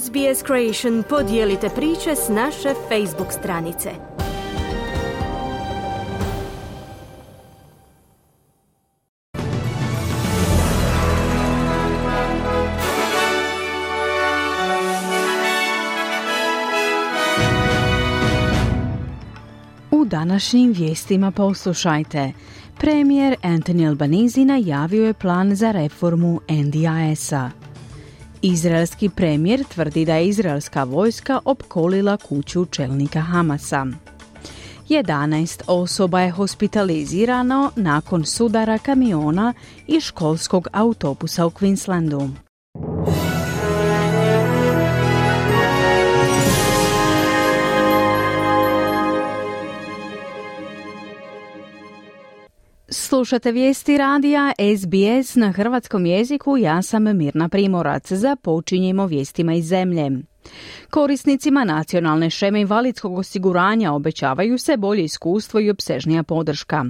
SBS Creation podijelite priče s naše Facebook stranice. U današnjim vijestima poslušajte. Premijer Anthony Albanese najavio je plan za reformu NDIS-a. Izraelski premijer tvrdi da je izraelska vojska opkolila kuću čelnika Hamasa. 11 osoba je hospitalizirano nakon sudara kamiona i školskog autobusa u Queenslandu. Slušate vijesti radija SBS na hrvatskom jeziku, ja sam Mirna Primorac. Započinjemo vijestima iz zemlje. Korisnicima nacionalne šeme invalidskog osiguranja obećavaju se bolje iskustvo i obsežnija podrška.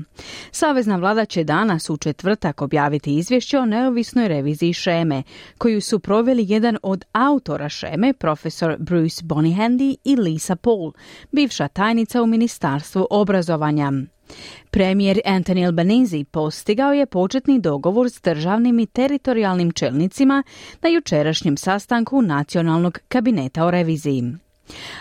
Savezna vlada će danas u četvrtak objaviti izvješće o neovisnoj reviziji šeme, koju su proveli jedan od autora šeme, profesor Bruce Bonihandy i Lisa Paul, bivša tajnica u Ministarstvu obrazovanja. Premijer Anthony Albanese postigao je početni dogovor s državnim i teritorijalnim čelnicima na jučerašnjem sastanku Nacionalnog kabineta o reviziji.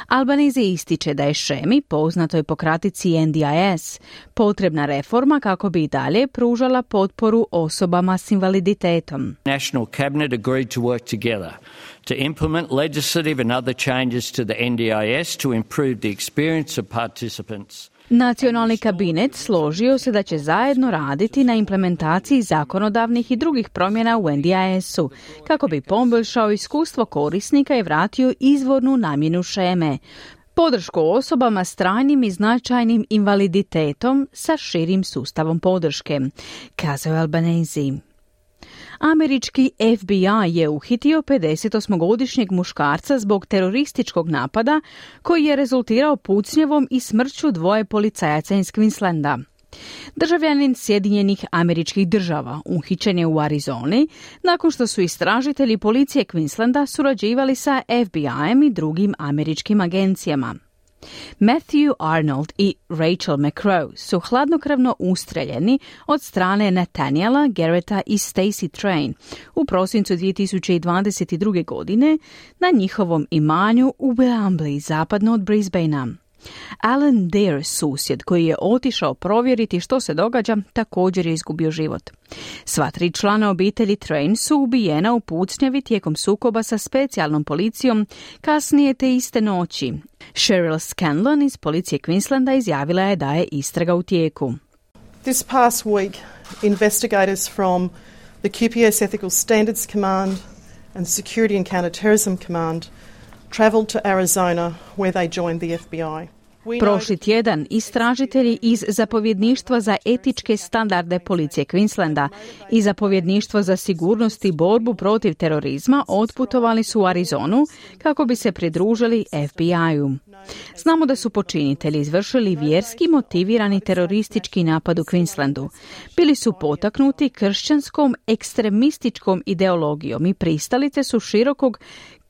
Albanese ističe da je Šemi, poznatoj po kratici NDIS, potrebna reforma kako bi i dalje pružala potporu osobama s invaliditetom. National Cabinet agreed to work together to implement legislative and other changes to the NDIS to improve the experience of participants. Nacionalni kabinet složio se da će zajedno raditi na implementaciji zakonodavnih i drugih promjena u NDIS-u kako bi poboljšao iskustvo korisnika i vratio izvornu namjenu šeme. Podršku osobama s trajnim i značajnim invaliditetom sa širim sustavom podrške, kazao Albanezi. Američki FBI je uhitio 58-godišnjeg muškarca zbog terorističkog napada koji je rezultirao pucnjevom i smrću dvoje policajaca iz Queenslanda. Državljanin Sjedinjenih američkih država uhićen je u Arizoni nakon što su istražitelji policije Queenslanda surađivali sa FBI-em i drugim američkim agencijama. Matthew Arnold i Rachel McCrow su hladnokrvno ustreljeni od strane Nathaniela Garretta i Stacy Train u prosincu 2022. godine na njihovom imanju u Beambly, zapadno od Brisbanea. Alan Dare, susjed koji je otišao provjeriti što se događa, također je izgubio život. Sva tri člana obitelji Train su ubijena u pucnjavi tijekom sukoba sa specijalnom policijom kasnije te iste noći. Cheryl Scanlon iz policije Queenslanda izjavila je da je istraga u tijeku. This past week, investigators from the QPS Ethical Standards Command and Security and Counterterrorism Command travelled to Arizona where they joined the FBI. Prošli tjedan istražitelji iz zapovjedništva za etičke standarde policije Queenslanda i zapovjedništvo za sigurnost i borbu protiv terorizma otputovali su u Arizonu kako bi se pridružili FBI-u. Znamo da su počinitelji izvršili vjerski motivirani teroristički napad u Queenslandu. Bili su potaknuti kršćanskom ekstremističkom ideologijom i pristalice su širokog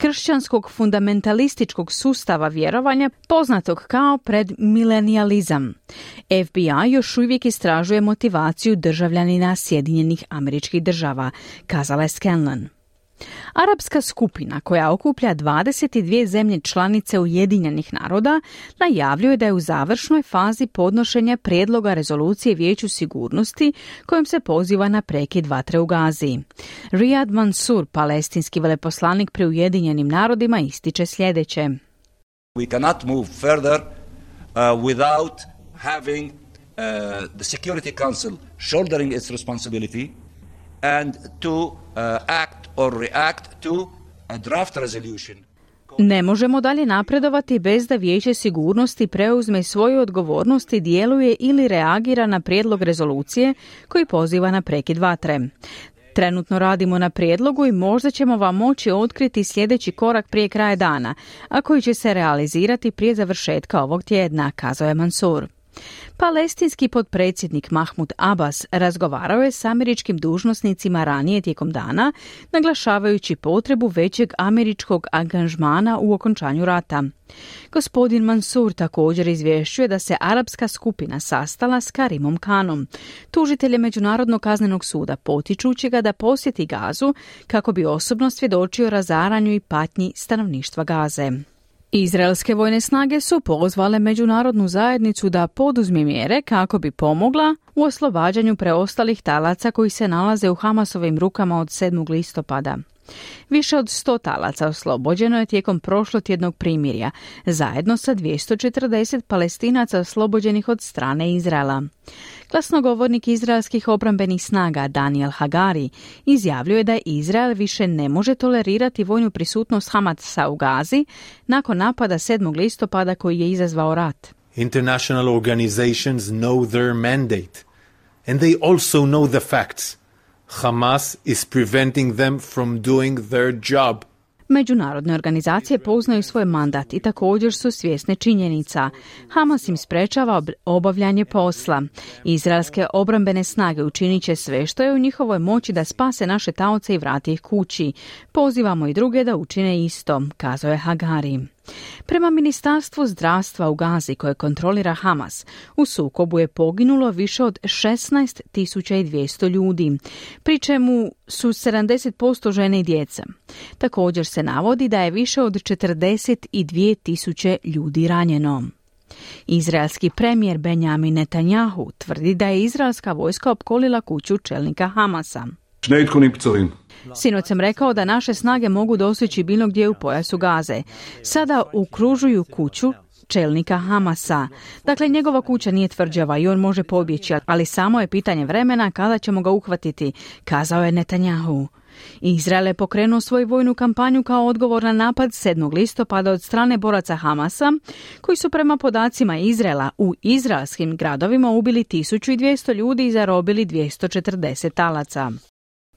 kršćanskog fundamentalističkog sustava vjerovanja poznatog kao predmilenijalizam. FBI još uvijek istražuje motivaciju državljanina Sjedinjenih američkih država, kazala je Scanlon. Arapska skupina koja okuplja 22 zemlje članice Ujedinjenih naroda najavljuje da je u završnoj fazi podnošenja prijedloga rezolucije Vijeću sigurnosti kojom se poziva na prekid vatre u Gazi. Riyad Mansur, palestinski veleposlanik pri Ujedinjenim narodima, ističe sljedeće. We cannot move further uh, without having uh, the Security Council shouldering its responsibility and to uh, act or react to a draft resolution. Ne možemo dalje napredovati bez da Vijeće sigurnosti preuzme svoju odgovornost i djeluje ili reagira na prijedlog rezolucije koji poziva na prekid vatre. Trenutno radimo na prijedlogu i možda ćemo vam moći otkriti sljedeći korak prije kraja dana, a koji će se realizirati prije završetka ovog tjedna, kazao je Mansur. Palestinski potpredsjednik Mahmud Abbas razgovarao je s američkim dužnosnicima ranije tijekom dana, naglašavajući potrebu većeg američkog angažmana u okončanju rata. Gospodin Mansur također izvješćuje da se arapska skupina sastala s Karimom Kanom, tužitelje Međunarodnog kaznenog suda, potičući ga da posjeti Gazu kako bi osobno svjedočio razaranju i patnji stanovništva Gaze. Izraelske vojne snage su pozvale međunarodnu zajednicu da poduzme mjere kako bi pomogla u oslobađanju preostalih talaca koji se nalaze u Hamasovim rukama od 7. listopada. Više od 100 talaca oslobođeno je tijekom prošlotjednog primirja, zajedno sa 240 palestinaca oslobođenih od strane Izraela. Glasnogovornik izraelskih obrambenih snaga Daniel Hagari izjavljuje da Izrael više ne može tolerirati vojnu prisutnost Hamasa u Gazi nakon napada 7. listopada koji je izazvao rat. International organizations know their mandate and they also know the facts. Hamas is preventing them from doing their job. Međunarodne organizacije poznaju svoj mandat i također su svjesne činjenica. Hamas im sprečava obavljanje posla. Izraelske obrambene snage učinit će sve što je u njihovoj moći da spase naše taoce i vrati ih kući. Pozivamo i druge da učine isto, kazao je Hagari. Prema Ministarstvu zdravstva u Gazi koje kontrolira Hamas, u sukobu je poginulo više od 16.200 ljudi, pri čemu su 70% žene i djeca. Također se navodi da je više od 42.000 ljudi ranjeno. Izraelski premijer Benjamin Netanyahu tvrdi da je izraelska vojska opkolila kuću čelnika Hamasa. Sinoć sam rekao da naše snage mogu doseći bilo gdje u pojasu Gaze. Sada ukružuju kuću čelnika Hamasa. Dakle, njegova kuća nije tvrđava i on može pobjeći, ali samo je pitanje vremena kada ćemo ga uhvatiti, kazao je Netanjahu. Izrael je pokrenuo svoju vojnu kampanju kao odgovor na napad 7. listopada od strane boraca Hamasa, koji su prema podacima Izraela u izraelskim gradovima ubili 1200 ljudi i zarobili 240 talaca.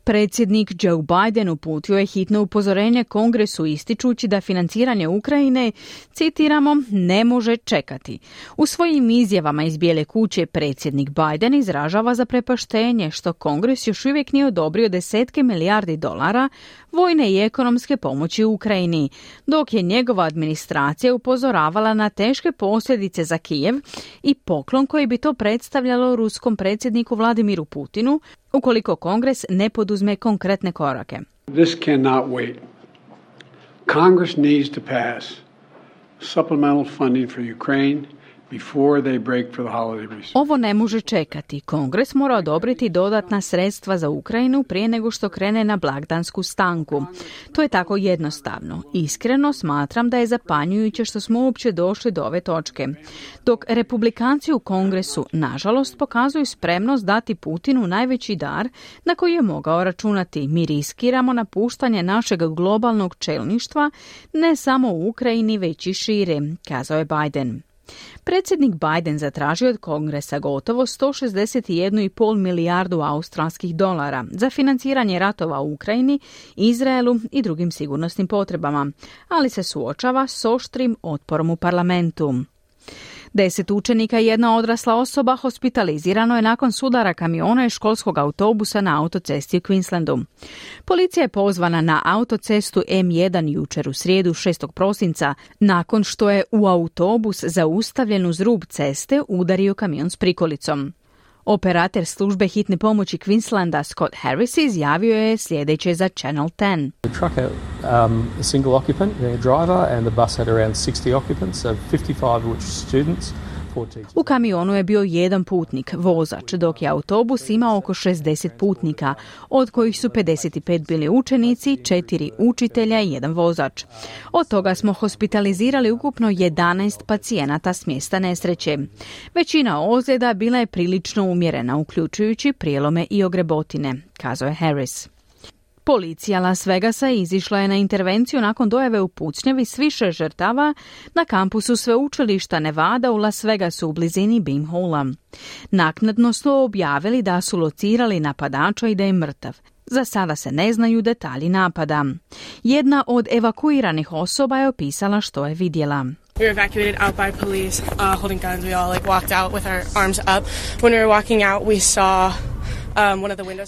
Predsjednik Joe Biden uputio je hitno upozorenje kongresu ističući da financiranje Ukrajine, citiramo, ne može čekati. U svojim izjavama iz Bijele kuće predsjednik Biden izražava za prepaštenje što kongres još uvijek nije odobrio desetke milijardi dolara vojne i ekonomske pomoći Ukrajini, dok je njegova administracija upozoravala na teške posljedice za Kijev i poklon koji bi to predstavljalo ruskom predsjedniku Vladimiru Putinu ukoliko Kongres ne poduzme konkretne korake. This cannot wait. Congress needs to pass supplemental funding for Ukraine ovo ne može čekati. Kongres mora odobriti dodatna sredstva za Ukrajinu prije nego što krene na blagdansku stanku. To je tako jednostavno. Iskreno smatram da je zapanjujuće što smo uopće došli do ove točke. Dok republikanci u Kongresu, nažalost, pokazuju spremnost dati Putinu najveći dar na koji je mogao računati. Mi riskiramo napuštanje našeg globalnog čelništva ne samo u Ukrajini, već i šire, kazao je Biden. Predsjednik Biden zatražio od kongresa gotovo 161,5 milijardu australskih dolara za financiranje ratova u Ukrajini, Izraelu i drugim sigurnosnim potrebama, ali se suočava s oštrim otporom u parlamentu. Deset učenika i jedna odrasla osoba hospitalizirano je nakon sudara kamiona i školskog autobusa na autocesti u Queenslandu. Policija je pozvana na autocestu M1 jučer u srijedu 6. prosinca nakon što je u autobus zaustavljen uz rub ceste udario kamion s prikolicom. Operator službe hitne pomoći Queenslanda Scott Harris izjavio je sljedeće za Channel 10. The truck had um, a single occupant, their driver, and the bus had around 60 occupants, 55 of which students. U kamionu je bio jedan putnik, vozač, dok je autobus imao oko 60 putnika, od kojih su 55 bili učenici, četiri učitelja i jedan vozač. Od toga smo hospitalizirali ukupno 11 pacijenata s mjesta nesreće. Većina ozljeda bila je prilično umjerena, uključujući prijelome i ogrebotine, kazao je Harris. Policija Las Vegasa izišla je na intervenciju nakon dojave u pucnjevi s više žrtava na kampusu sveučilišta Nevada u Las Vegasu u blizini Beamhola. Naknadno su objavili da su locirali napadača i da je mrtav. Za sada se ne znaju detalji napada. Jedna od evakuiranih osoba je opisala što je vidjela. We were evacuated out by police uh, holding guns. We all like walked out with our arms up. When we were walking out, we saw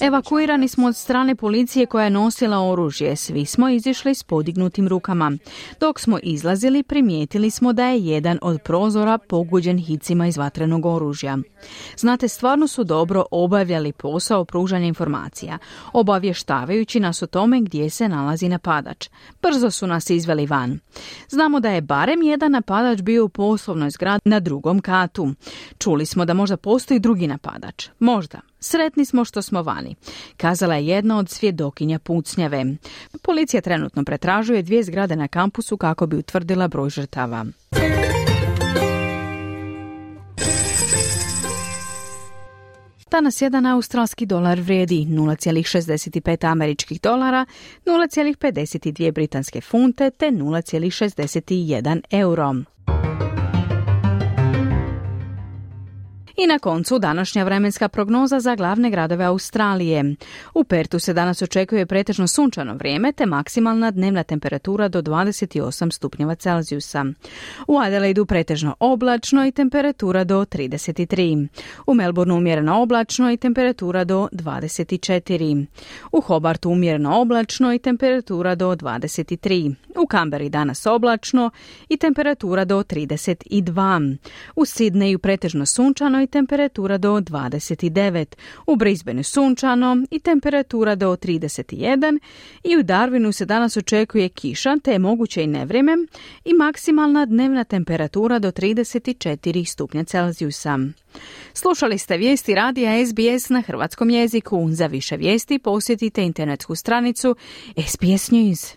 Evakuirani smo od strane policije koja je nosila oružje. Svi smo izišli s podignutim rukama. Dok smo izlazili, primijetili smo da je jedan od prozora poguđen hicima iz vatrenog oružja. Znate, stvarno su dobro obavljali posao pružanja informacija, obavještavajući nas o tome gdje se nalazi napadač. Brzo su nas izveli van. Znamo da je barem jedan napadač bio u poslovnoj zgradi na drugom katu. Čuli smo da možda postoji drugi napadač. Možda. Sretni smo što smo vani, kazala je jedna od svjedokinja pucnjave. Policija trenutno pretražuje dvije zgrade na kampusu kako bi utvrdila broj žrtava. Danas jedan australski dolar vrijedi 0,65 američkih dolara, 0,52 britanske funte te 0,61 euro. I na koncu današnja vremenska prognoza za glavne gradove Australije. U Pertu se danas očekuje pretežno sunčano vrijeme te maksimalna dnevna temperatura do 28 stupnjeva Celzijusa. U Adelaidu pretežno oblačno i temperatura do 33. U Melbourneu umjereno oblačno i temperatura do 24. U Hobartu umjereno oblačno i temperatura do 23. U Kamberi danas oblačno i temperatura do 32. U Sidneju pretežno sunčano i temperatura do 29. U Brisbaneu sunčano i temperatura do 31. I u Darwinu se danas očekuje kiša te je moguće i nevrijeme i maksimalna dnevna temperatura do 34 stupnja Celzijusa. Slušali ste vijesti radija SBS na hrvatskom jeziku. Za više vijesti posjetite internetsku stranicu SBS News.